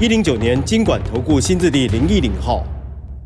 一零九年经管投顾新字第零一零号。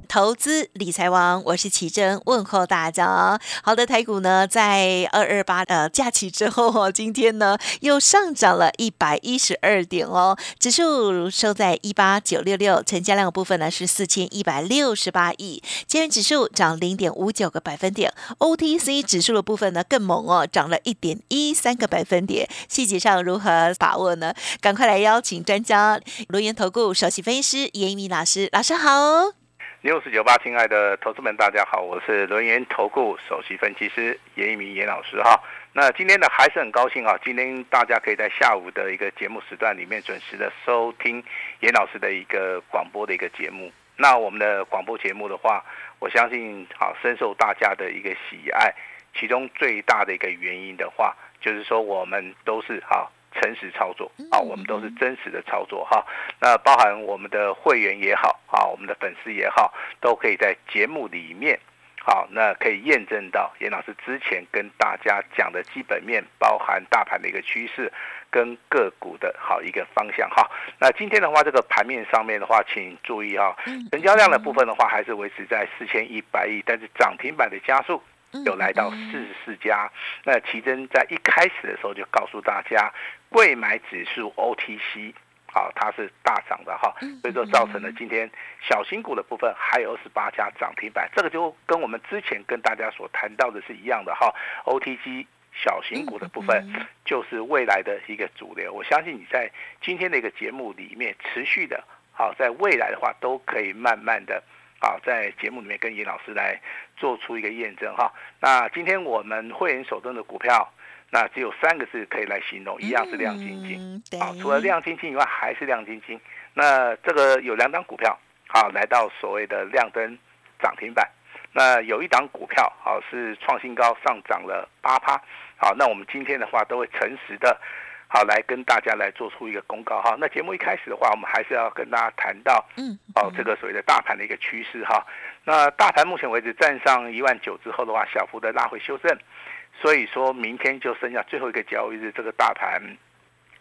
投资理财王，我是奇珍，问候大家。好的，台股呢，在二二八呃假期之后哦，今天呢又上涨了一百一十二点哦，指数收在一八九六六，成交量部分呢是四千一百六十八亿，今日指数涨零点五九个百分点，OTC 指数的部分呢更猛哦，涨了一点一三个百分点。细节上如何把握呢？赶快来邀请专家，罗源投顾首席分析师严一鸣老师，老师好。六四九八，亲爱的投资们，大家好，我是轮研投顾首席分析师严一鸣严老师哈。那今天呢还是很高兴啊，今天大家可以在下午的一个节目时段里面准时的收听严老师的一个广播的一个节目。那我们的广播节目的话，我相信好深受大家的一个喜爱，其中最大的一个原因的话，就是说我们都是哈。诚实操作啊，我们都是真实的操作哈。那包含我们的会员也好啊，我们的粉丝也好，都可以在节目里面好，那可以验证到严老师之前跟大家讲的基本面，包含大盘的一个趋势跟个股的好一个方向哈。那今天的话，这个盘面上面的话，请注意啊，成交量的部分的话，还是维持在四千一百亿，但是涨停板的加速。有来到四十四家，那奇珍在一开始的时候就告诉大家，贵买指数 OTC，好，它是大涨的哈，所以说造成了今天小型股的部分还有二十八家涨停板，这个就跟我们之前跟大家所谈到的是一样的哈，OTC 小型股的部分就是未来的一个主流，我相信你在今天的一个节目里面持续的，好，在未来的话都可以慢慢的。好，在节目里面跟严老师来做出一个验证哈。那今天我们会员手中的股票，那只有三个字可以来形容，一样是亮晶晶。好，除了亮晶晶以外，还是亮晶晶。那这个有两档股票，好，来到所谓的亮灯涨停板。那有一档股票，好是创新高，上涨了八趴。好，那我们今天的话都会诚实的。好，来跟大家来做出一个公告哈。那节目一开始的话，我们还是要跟大家谈到，嗯，哦，这个所谓的大盘的一个趋势哈。那大盘目前为止站上一万九之后的话，小幅的拉回修正，所以说明天就剩下最后一个交易日，这个大盘，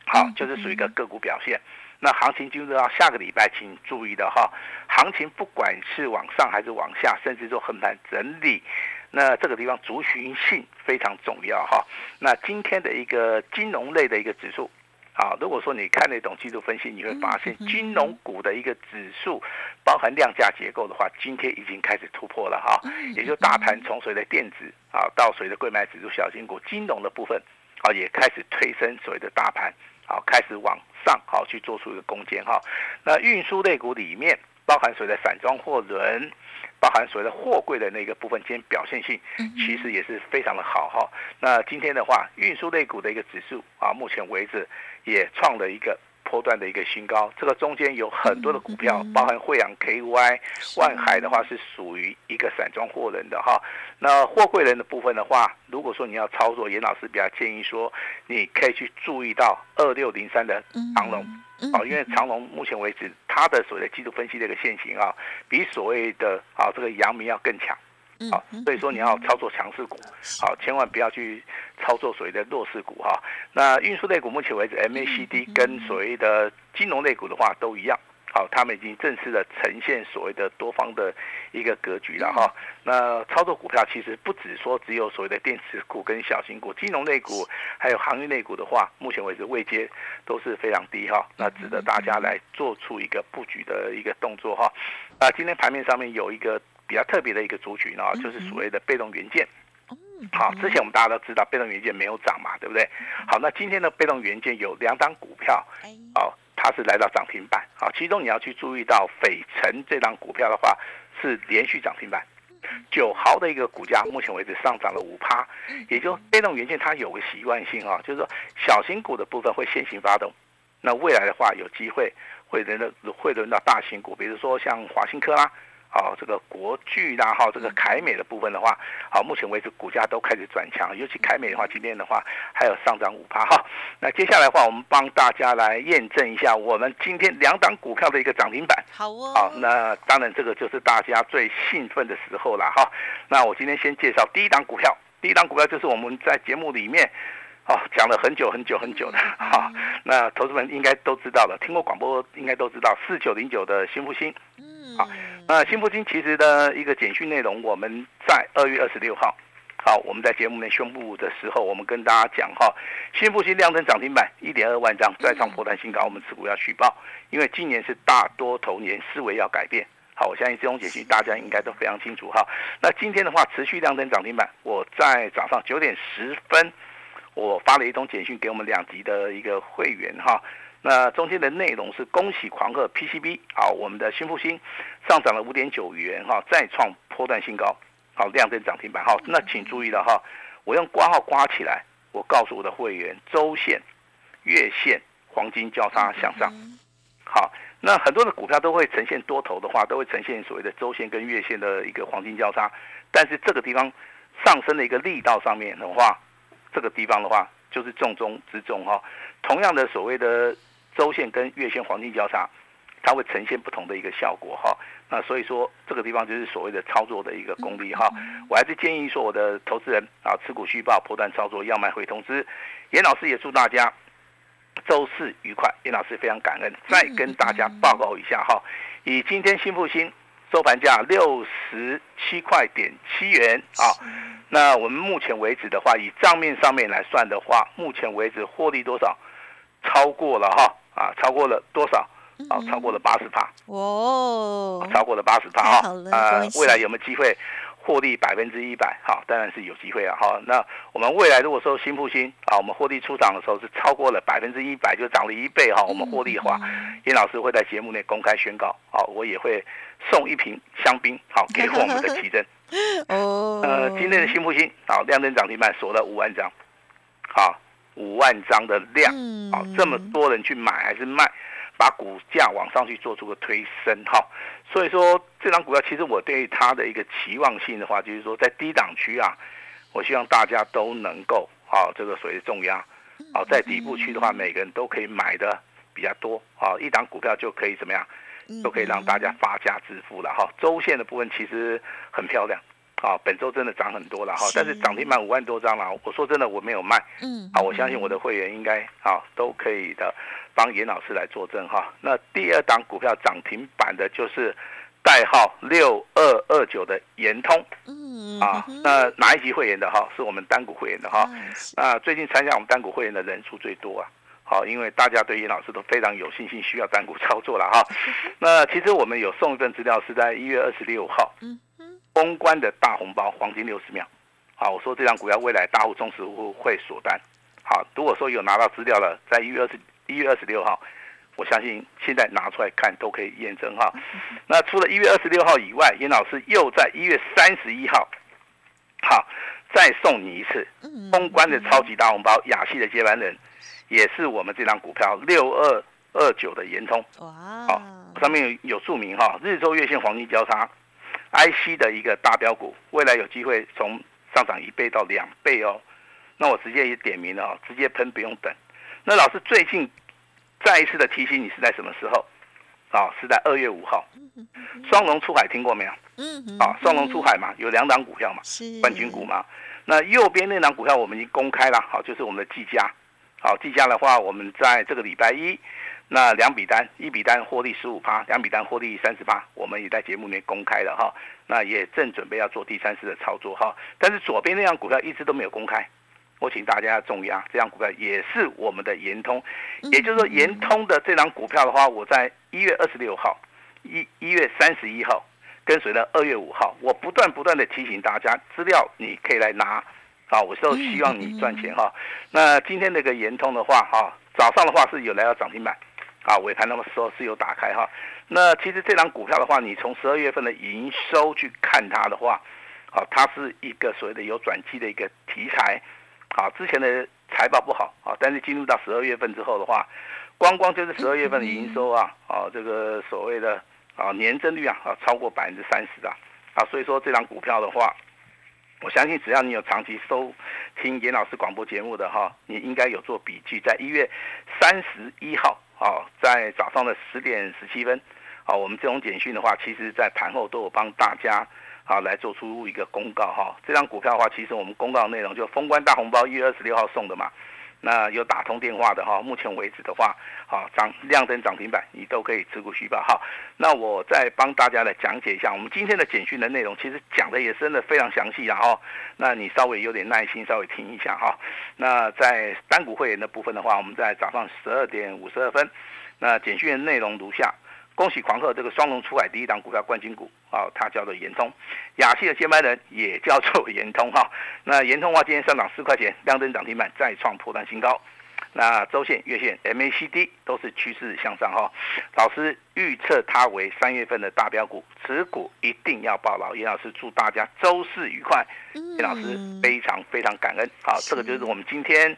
好，就是属于一个个股表现。那行情进入到下个礼拜，请注意的哈，行情不管是往上还是往下，甚至说横盘整理。那这个地方族群性非常重要哈。那今天的一个金融类的一个指数，啊，如果说你看得懂技术分析，你会发现金融股的一个指数，包含量价结构的话，今天已经开始突破了哈。也就大盘从所谓的电子啊，到所谓的贵买指数、小型股、金融的部分，啊，也开始推升所谓的大盘，好，开始往上好去做出一个攻坚哈。那运输类股里面，包含所谓的散装货轮。包含所谓的货柜的那个部分，今天表现性其实也是非常的好哈。那今天的话，运输类股的一个指数啊，目前为止也创了一个波段的一个新高。这个中间有很多的股票，包含惠阳 KY、万海的话是属于一个散装货人的哈。那货柜人的部分的话，如果说你要操作，严老师比较建议说，你可以去注意到二六零三的长龙。哦，因为长隆目前为止，它的所谓的技术分析的一个线型啊，比所谓的啊这个阳明要更强，好，所以说你要操作强势股，好，千万不要去操作所谓的弱势股哈。那运输类股目前为止，MACD 跟所谓的金融类股的话都一样。好，他们已经正式的呈现所谓的多方的一个格局了哈。那操作股票其实不止说只有所谓的电池股跟小型股、金融类股，还有航运类股的话，目前为止位阶都是非常低哈。那值得大家来做出一个布局的一个动作哈。啊，今天盘面上面有一个比较特别的一个族群啊，就是所谓的被动元件。好，之前我们大家都知道被动元件没有涨嘛，对不对？好，那今天的被动元件有两档股票，哦。它是来到涨停板，好，其中你要去注意到斐城这张股票的话是连续涨停板，九毫的一个股价，目前为止上涨了五趴，也就被动元件它有个习惯性啊，就是说小型股的部分会先行发动，那未来的话，有机会会轮到会轮到大型股，比如说像华兴科啦。好，这个国巨啦，哈，这个凯美的部分的话，好，目前为止股价都开始转强，尤其凯美的话，今天的话还有上涨五趴哈。那接下来的话，我们帮大家来验证一下我们今天两档股票的一个涨停板。好哦。好，那当然这个就是大家最兴奋的时候了哈。那我今天先介绍第一档股票，第一档股票就是我们在节目里面。哦，讲了很久很久很久的，哈，那投资们应该都知道了，听过广播应该都知道四九零九的新复兴，嗯，好，那新复兴其实的一个简讯内容，我们在二月二十六号，好，我们在节目内宣布的时候，我们跟大家讲哈，新复兴量增涨停板一点二万张，再创破断新高，我们持股要续报，因为今年是大多头年，思维要改变，好，我相信这种简讯大家应该都非常清楚哈。那今天的话，持续量增涨停板，我在早上九点十分。我发了一通简讯给我们两级的一个会员哈，那中间的内容是恭喜狂贺 PCB 好，我们的新复兴上涨了五点九元哈，再创波段新高，好量增涨停板好，那请注意了哈，我用挂号挂起来，我告诉我的会员周线、月线黄金交叉向上，好，那很多的股票都会呈现多头的话，都会呈现所谓的周线跟月线的一个黄金交叉，但是这个地方上升的一个力道上面的话。这个地方的话，就是重中之重哈。同样的，所谓的周线跟月线黄金交叉，它会呈现不同的一个效果哈。那所以说，这个地方就是所谓的操作的一个功力哈。我还是建议说，我的投资人啊，持股续报、破断操作要卖回通知。严老师也祝大家周四愉快。严老师非常感恩，再跟大家报告一下哈。以今天新复兴收盘价六十七块点七元啊。那我们目前为止的话，以账面上面来算的话，目前为止获利多少？超过了哈啊，超过了多少？啊，超过了八十帕哦，超过了八十帕哈啊，未来有没有机会获利百分之一百？好，当然是有机会啊哈。那我们未来如果说新复兴啊，我们获利出场的时候是超过了百分之一百，就涨了一倍哈。我们获利的话，严老师会在节目内公开宣告，好，我也会送一瓶香槟好给我们的奇珍。哦，呃，今天的新复兴好，量增涨停板锁了五万张，好，五万张的量，好，这么多人去买还是卖，把股价往上去做出个推升，哈，所以说这张股票其实我对它的一个期望性的话，就是说在低档区啊，我希望大家都能够，啊，这个所谓的重压，好，在底部区的话，每个人都可以买的比较多，啊，一档股票就可以怎么样？都可以让大家发家致富了哈。周线的部分其实很漂亮，啊，本周真的涨很多了哈。但是涨停板五万多张了，我说真的我没有卖，嗯，啊，我相信我的会员应该啊都可以的，帮严老师来作证哈。那第二档股票涨停板的就是代号六二二九的延通，嗯，啊，那哪一级会员的哈？是我们单股会员的哈。那最近参加我们单股会员的人数最多啊。好，因为大家对严老师都非常有信心，需要单股操作了哈。那其实我们有送一份资料，是在一月二十六号，嗯公关的大红包，黄金六十秒。好，我说这张股票未来大户中实户会锁单。好，如果说有拿到资料了，在一月二十一月二十六号，我相信现在拿出来看都可以验证哈。那除了一月二十六号以外，严老师又在一月三十一号，好，再送你一次公关的超级大红包，雅系的接班人。也是我们这张股票六二二九的延通，哇，好，上面有有注明哈，日周月线黄金交叉，IC 的一个大标股，未来有机会从上涨一倍到两倍哦。那我直接也点名了哦，直接喷不用等。那老师最近再一次的提醒你是在什么时候？啊，是在二月五号，双龙出海听过没有？嗯，啊，双龙出海嘛，有两档股票嘛，冠军股嘛。那右边那档股票我们已经公开了，好，就是我们的技嘉。好，技嘉的话，我们在这个礼拜一，那两笔单，一笔单获利十五趴，两笔单获利三十八，我们也在节目里面公开了哈。那也正准备要做第三次的操作哈。但是左边那张股票一直都没有公开，我请大家重压，这张股票也是我们的延通，也就是说延通的这张股票的话，我在一月二十六号、一一月三十一号，跟随了二月五号，我不断不断的提醒大家，资料你可以来拿。啊，我都希望你赚钱哈。那今天那个延通的话，哈，早上的话是有来到涨停板，啊，尾盘那么时候是有打开哈。那其实这张股票的话，你从十二月份的营收去看它的话，好，它是一个所谓的有转机的一个题材。好，之前的财报不好，啊，但是进入到十二月份之后的话，光光就是十二月份的营收啊，啊，这个所谓的啊年增率啊，啊超过百分之三十啊，啊，所以说这张股票的话，我相信只要你有长期收听严老师广播节目的哈，你应该有做笔记，在一月三十一号啊，在早上的十点十七分，啊，我们这种简讯的话，其实在盘后都有帮大家。好，来做出一个公告哈。这张股票的话，其实我们公告内容就封关大红包，一月二十六号送的嘛。那有打通电话的哈，目前为止的话，好涨亮灯涨停板，你都可以持股续报哈。那我再帮大家来讲解一下，我们今天的简讯的内容，其实讲的也真的非常详细了哈，那你稍微有点耐心，稍微听一下哈。那在单股会员的部分的话，我们在早上十二点五十二分，那简讯的内容如下。恭喜狂贺这个双龙出海第一档股票冠军股啊，它叫做延通，亚系的接班人也叫做延通哈。那延通的话，今天上涨四块钱，亮灯涨停板再创破断新高。那周线、月线、MACD 都是趋势向上哈。老师预测它为三月份的大标股，持股一定要报牢。严老师祝大家周四愉快。严老师非常非常感恩。好，这个就是我们今天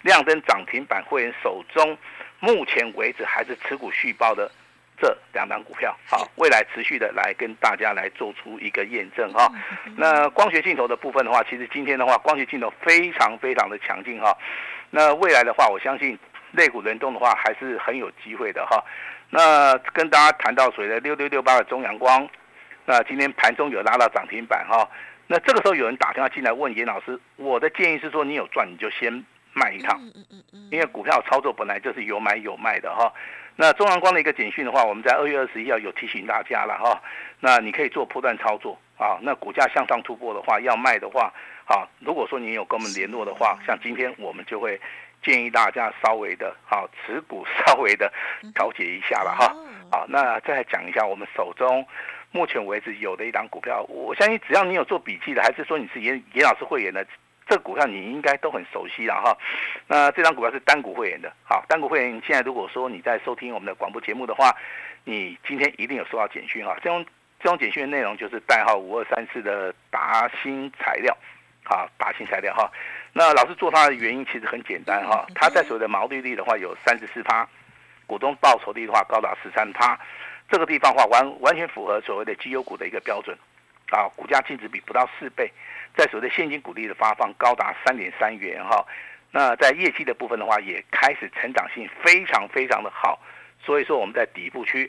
亮灯涨停板会员手中目前为止还是持股续报的。这两档股票，好，未来持续的来跟大家来做出一个验证哈。那光学镜头的部分的话，其实今天的话，光学镜头非常非常的强劲哈。那未来的话，我相信类股轮动的话，还是很有机会的哈。那跟大家谈到所谓的六六六八的中阳光，那今天盘中有拉到涨停板哈。那这个时候有人打电话进来问严老师，我的建议是说，你有赚你就先卖一趟，因为股票操作本来就是有买有卖的哈。那中阳光的一个简讯的话，我们在二月二十一号有提醒大家了哈。那你可以做破断操作啊。那股价向上突破的话，要卖的话，啊，如果说你有跟我们联络的话，像今天我们就会建议大家稍微的，好持股稍微的调节一下了哈。好，那再讲一下我们手中目前为止有的一档股票，我相信只要你有做笔记的，还是说你是严严老师会员的。这个股票你应该都很熟悉了哈，那这张股票是单股会员的，好，单股会员现在如果说你在收听我们的广播节目的话，你今天一定有收到简讯哈，这种这种简讯的内容就是代号五二三四的达新材料，好，达新材料哈，那老师做它的原因其实很简单哈，它在所谓的毛利率的话有三十四趴，股东报酬率的话高达十三趴，这个地方话完完全符合所谓的绩优股的一个标准，啊，股价净值比不到四倍。在所谓的现金股利的发放高达三点三元哈，那在业绩的部分的话，也开始成长性非常非常的好，所以说我们在底部区，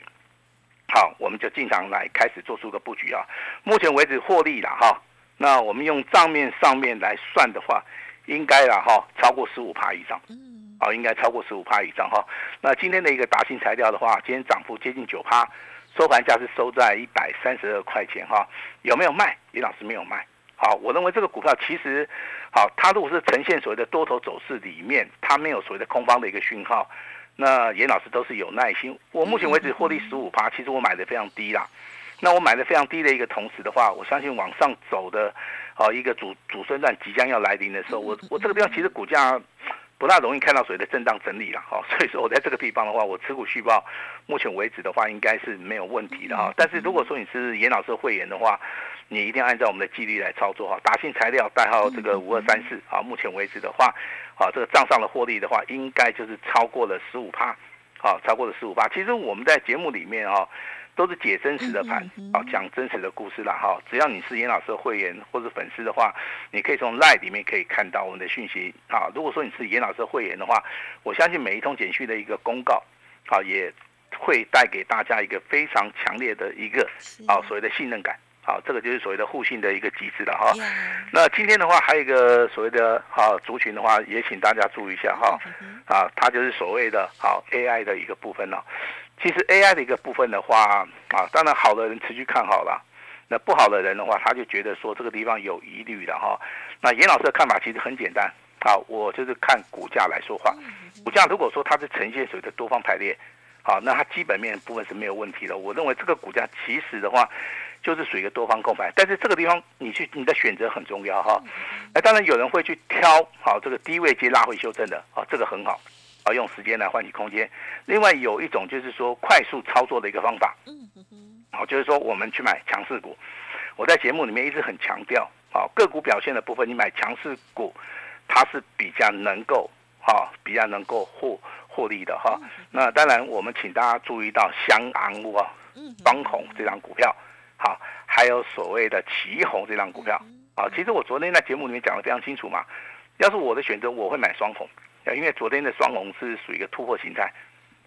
好，我们就进场来开始做出个布局啊。目前为止获利了哈，那我们用账面上面来算的话，应该了哈，超过十五趴以上，嗯，好，应该超过十五趴以上哈。那今天的一个达新材料的话，今天涨幅接近九趴，收盘价是收在一百三十二块钱哈，有没有卖？李老师没有卖。好，我认为这个股票其实，好，它如果是呈现所谓的多头走势里面，它没有所谓的空方的一个讯号，那严老师都是有耐心。我目前为止获利十五趴，其实我买的非常低啦。那我买的非常低的一个同时的话，我相信往上走的，好一个主主升段即将要来临的时候，我我这个地方其实股价。不大容易看到所谓的震荡整理了哈，所以说我在这个地方的话，我持股续报，目前为止的话应该是没有问题的哈。但是如果说你是严老师会员的话，你一定要按照我们的纪律来操作哈。达信材料代号这个五二三四啊，目前为止的话，啊这个账上的获利的话，应该就是超过了十五趴，好超过了十五趴。其实我们在节目里面哈。都是解真实的盘，好讲真实的故事啦哈。只要你是严老师的会员或者粉丝的话，你可以从 Line 里面可以看到我们的讯息啊。如果说你是严老师的会员的话，我相信每一通简讯的一个公告，啊，也会带给大家一个非常强烈的一个啊所谓的信任感。好，这个就是所谓的互信的一个机制了哈。那今天的话，还有一个所谓的好族群的话，也请大家注意一下哈。啊，它就是所谓的好 AI 的一个部分了。其实 AI 的一个部分的话，啊，当然好的人持续看好了，那不好的人的话，他就觉得说这个地方有疑虑了哈。那严老师的看法其实很简单，啊，我就是看股价来说话。股价如果说它是呈现所谓的多方排列，好，那它基本面部分是没有问题的。我认为这个股价其实的话，就是属于一个多方购买，但是这个地方你去你的选择很重要哈。那当然有人会去挑好这个低位接拉回修正的，啊，这个很好。啊，用时间来换取空间。另外有一种就是说快速操作的一个方法，嗯嗯好，就是说我们去买强势股。我在节目里面一直很强调，啊，个股表现的部分，你买强势股，它是比较能够，哈，比较能够获获利的哈。那当然，我们请大家注意到香昂啊，双红这张股票，好，还有所谓的旗红这张股票啊。其实我昨天在节目里面讲的非常清楚嘛。要是我的选择，我会买双红，因为昨天的双红是属于一个突破形态。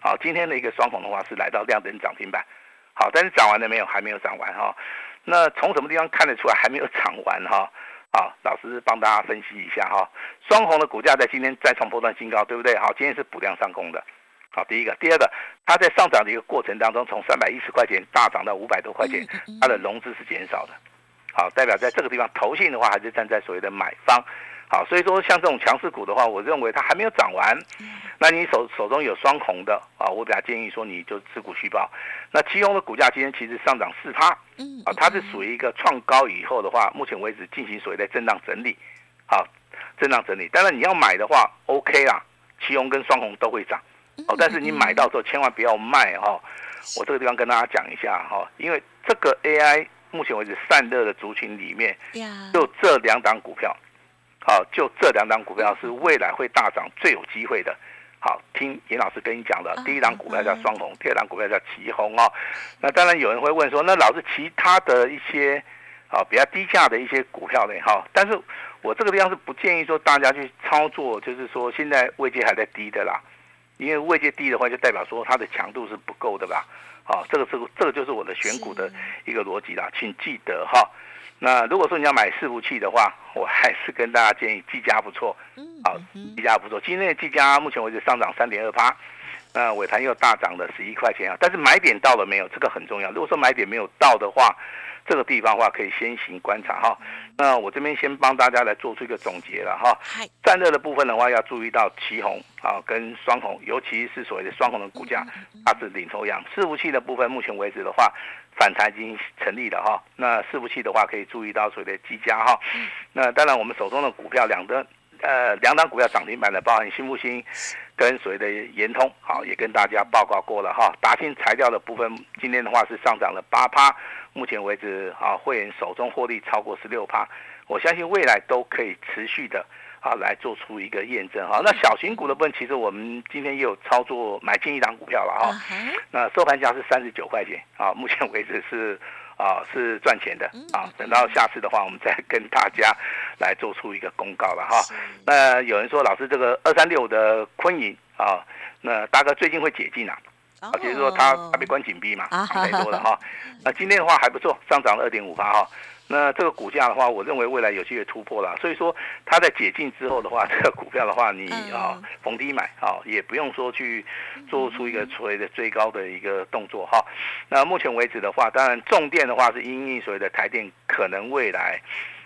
好，今天的一个双红的话是来到量灯涨停板。好，但是涨完了没有？还没有涨完哈。那从什么地方看得出来还没有涨完哈？好，老师帮大家分析一下哈。双红的股价在今天再创波段新高，对不对？好，今天是补量上攻的。好，第一个，第二个，它在上涨的一个过程当中，从三百一十块钱大涨到五百多块钱，它的融资是减少的。好，代表在这个地方投信的话还是站在所谓的买方。好，所以说像这种强势股的话，我认为它还没有涨完。那你手手中有双红的啊，我比较建议说你就持股续报。那旗红的股价今天其实上涨四趴，啊，它是属于一个创高以后的话，目前为止进行所谓的震荡整理，好，震荡整理。当然你要买的话，OK 啦，旗红跟双红都会涨，哦，但是你买到之后千万不要卖哈。我这个地方跟大家讲一下哈，因为这个 AI 目前为止散热的族群里面，就这两档股票。好，就这两档股票是未来会大涨最有机会的。好，听严老师跟你讲的，第一档股票叫双红，第二档股票叫旗红哦。那当然有人会问说，那老师其他的一些啊比较低价的一些股票呢？哈，但是我这个地方是不建议说大家去操作，就是说现在位阶还在低的啦，因为位阶低的话就代表说它的强度是不够的吧？好，这个这个这个就是我的选股的一个逻辑啦，请记得哈。那如果说你要买伺服器的话，我还是跟大家建议技嘉不错，好，技嘉不错。今天的技嘉目前为止上涨三点二八，那尾盘又大涨了十一块钱啊。但是买点到了没有？这个很重要。如果说买点没有到的话，这个地方的话可以先行观察哈。那我这边先帮大家来做出一个总结了哈。散热的部分的话，要注意到旗红啊跟双红，尤其是所谓的双红的股价，它是领头羊。伺服器的部分，目前为止的话。反弹已经成立了哈，那伺服器的话可以注意到所谓的积家哈，那当然我们手中的股票两个呃两档股票涨停板的，包含新复兴跟所谓的延通，好也跟大家报告过了哈。达信材料的部分今天的话是上涨了八趴，目前为止啊会员手中获利超过十六趴，我相信未来都可以持续的。啊，来做出一个验证哈。那小型股的部分，其实我们今天也有操作买进一档股票了哈。那收盘价是三十九块钱啊，目前为止是啊是赚钱的啊。等到下次的话，我们再跟大家来做出一个公告了哈。那有人说，老师这个二三六的昆银啊，那大哥最近会解禁啊？啊，就是说他他被关紧闭嘛，太多了哈。那今天的话还不错，上涨了二点五八哈。那这个股价的话，我认为未来有机会突破了，所以说它在解禁之后的话，这个股票的话，你啊逢低买啊，也不用说去做出一个所谓的追高的一个动作哈。那目前为止的话，当然重电的话是因应所谓的台电可能未来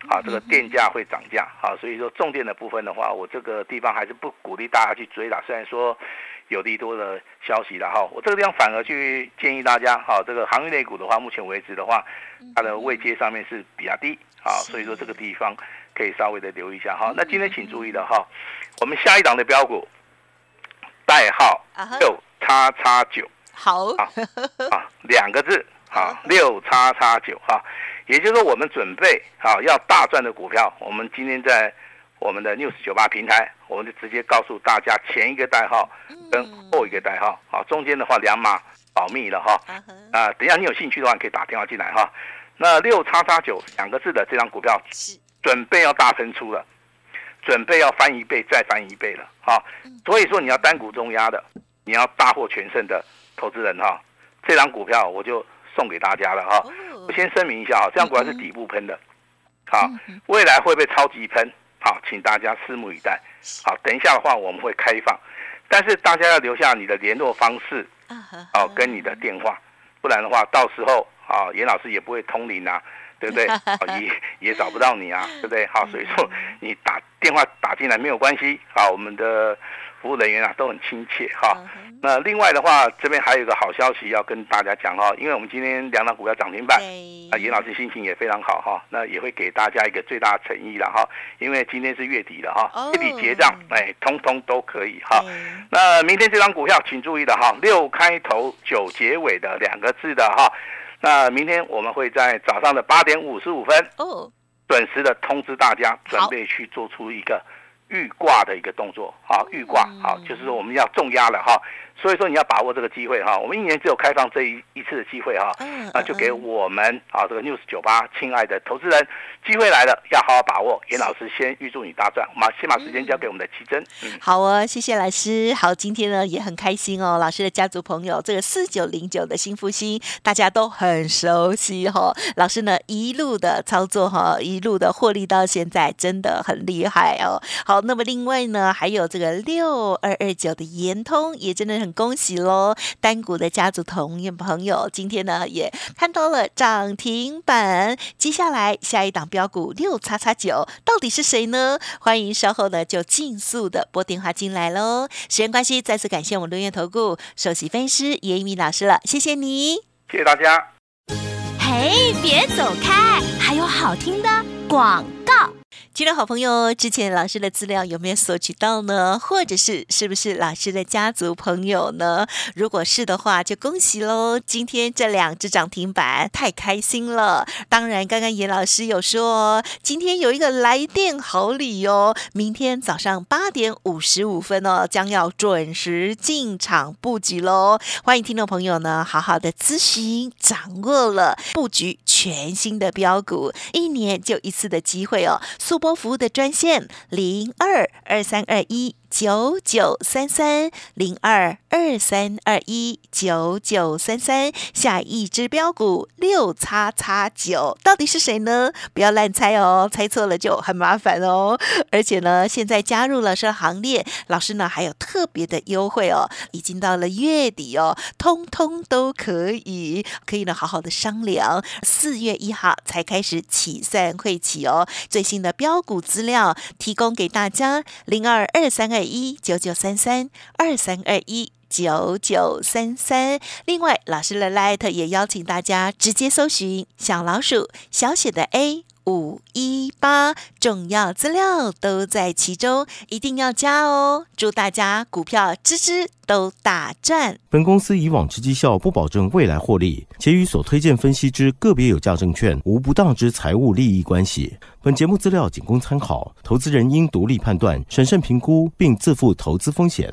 啊这个电价会涨价啊，所以说重电的部分的话，我这个地方还是不鼓励大家去追啦，虽然说。有利多的消息了哈，我这个地方反而去建议大家哈，这个行业类股的话，目前为止的话，它的位阶上面是比较低啊，所以说这个地方可以稍微的留意一下哈。那今天请注意的哈，我们下一档的标股代号六叉叉九，好。啊啊两个字啊六叉叉九哈，也就是说我们准备啊要大赚的股票，我们今天在。我们的 news 九八平台，我们就直接告诉大家前一个代号跟后一个代号，好，中间的话两码保密了哈。啊，等一下你有兴趣的话，可以打电话进来哈。那六叉叉九两个字的这张股票，准备要大喷出了，准备要翻一倍再翻一倍了，哈。所以说你要单股中压的，你要大获全胜的投资人哈，这张股票我就送给大家了哈。我先声明一下哈，这张股票是底部喷的，好，未来会不会超级喷？好，请大家拭目以待。好，等一下的话我们会开放，但是大家要留下你的联络方式，哦，跟你的电话，不然的话到时候啊，严老师也不会通灵啊，对不对？也 也找不到你啊，对不对？好，所以说你打电话打进来没有关系。好，我们的。服务人员啊都很亲切哈。那另外的话，这边还有一个好消息要跟大家讲哈，因为我们今天两档股票涨停板，啊，严老师心情也非常好哈。那也会给大家一个最大诚意了哈，因为今天是月底了哈，月底结账，哎，通通都可以哈。那明天这张股票请注意的哈，六开头九结尾的两个字的哈。那明天我们会在早上的八点五十五分哦，准时的通知大家，准备去做出一个。预挂的一个动作，好，预挂，好，就是说我们要重压了哈。所以说你要把握这个机会哈，我们一年只有开放这一一次的机会哈，那就给我们啊这个 news 九八亲爱的投资人，机会来了，要好好把握。严老师先预祝你大赚，我们先把时间交给我们的奇珍。好哦，谢谢老师。好，今天呢也很开心哦，老师的家族朋友这个四九零九的新复兴，大家都很熟悉哈。老师呢一路的操作哈，一路的获利到现在，真的很厉害哦。好，那么另外呢还有这个六二二九的延通，也真的很。恭喜喽！单股的家族同业朋友，今天呢也看到了涨停板。接下来下一档标股六叉叉九，到底是谁呢？欢迎稍后呢就尽速的拨电话进来喽。时间关系，再次感谢我们龙源投顾首席分析师叶一鸣老师了，谢谢你，谢谢大家。嘿，别走开，还有好听的广告。听众好朋友，之前老师的资料有没有索取到呢？或者是是不是老师的家族朋友呢？如果是的话，就恭喜喽！今天这两只涨停板太开心了。当然，刚刚严老师有说，今天有一个来电好礼哦，明天早上八点五十五分哦，将要准时进场布局喽。欢迎听众朋友呢，好好的咨询，掌握了布局全新的标股，一年就一次的机会哦。速播服务的专线零二二三二一。九九三三零二二三二一九九三三，下一只标股六叉叉九，到底是谁呢？不要乱猜哦，猜错了就很麻烦哦。而且呢，现在加入了这行列，老师呢还有特别的优惠哦。已经到了月底哦，通通都可以，可以呢好好的商量。四月一号才开始起算会起哦，最新的标股资料提供给大家零二二三二。二一九九三三二三二一。九九三三。另外，老师的 Light 也邀请大家直接搜寻小老鼠小写的 A 五一八，重要资料都在其中，一定要加哦！祝大家股票支支都大赚。本公司以往之绩效不保证未来获利，且与所推荐分析之个别有价证券无不当之财务利益关系。本节目资料仅供参考，投资人应独立判断、审慎评估，并自负投资风险。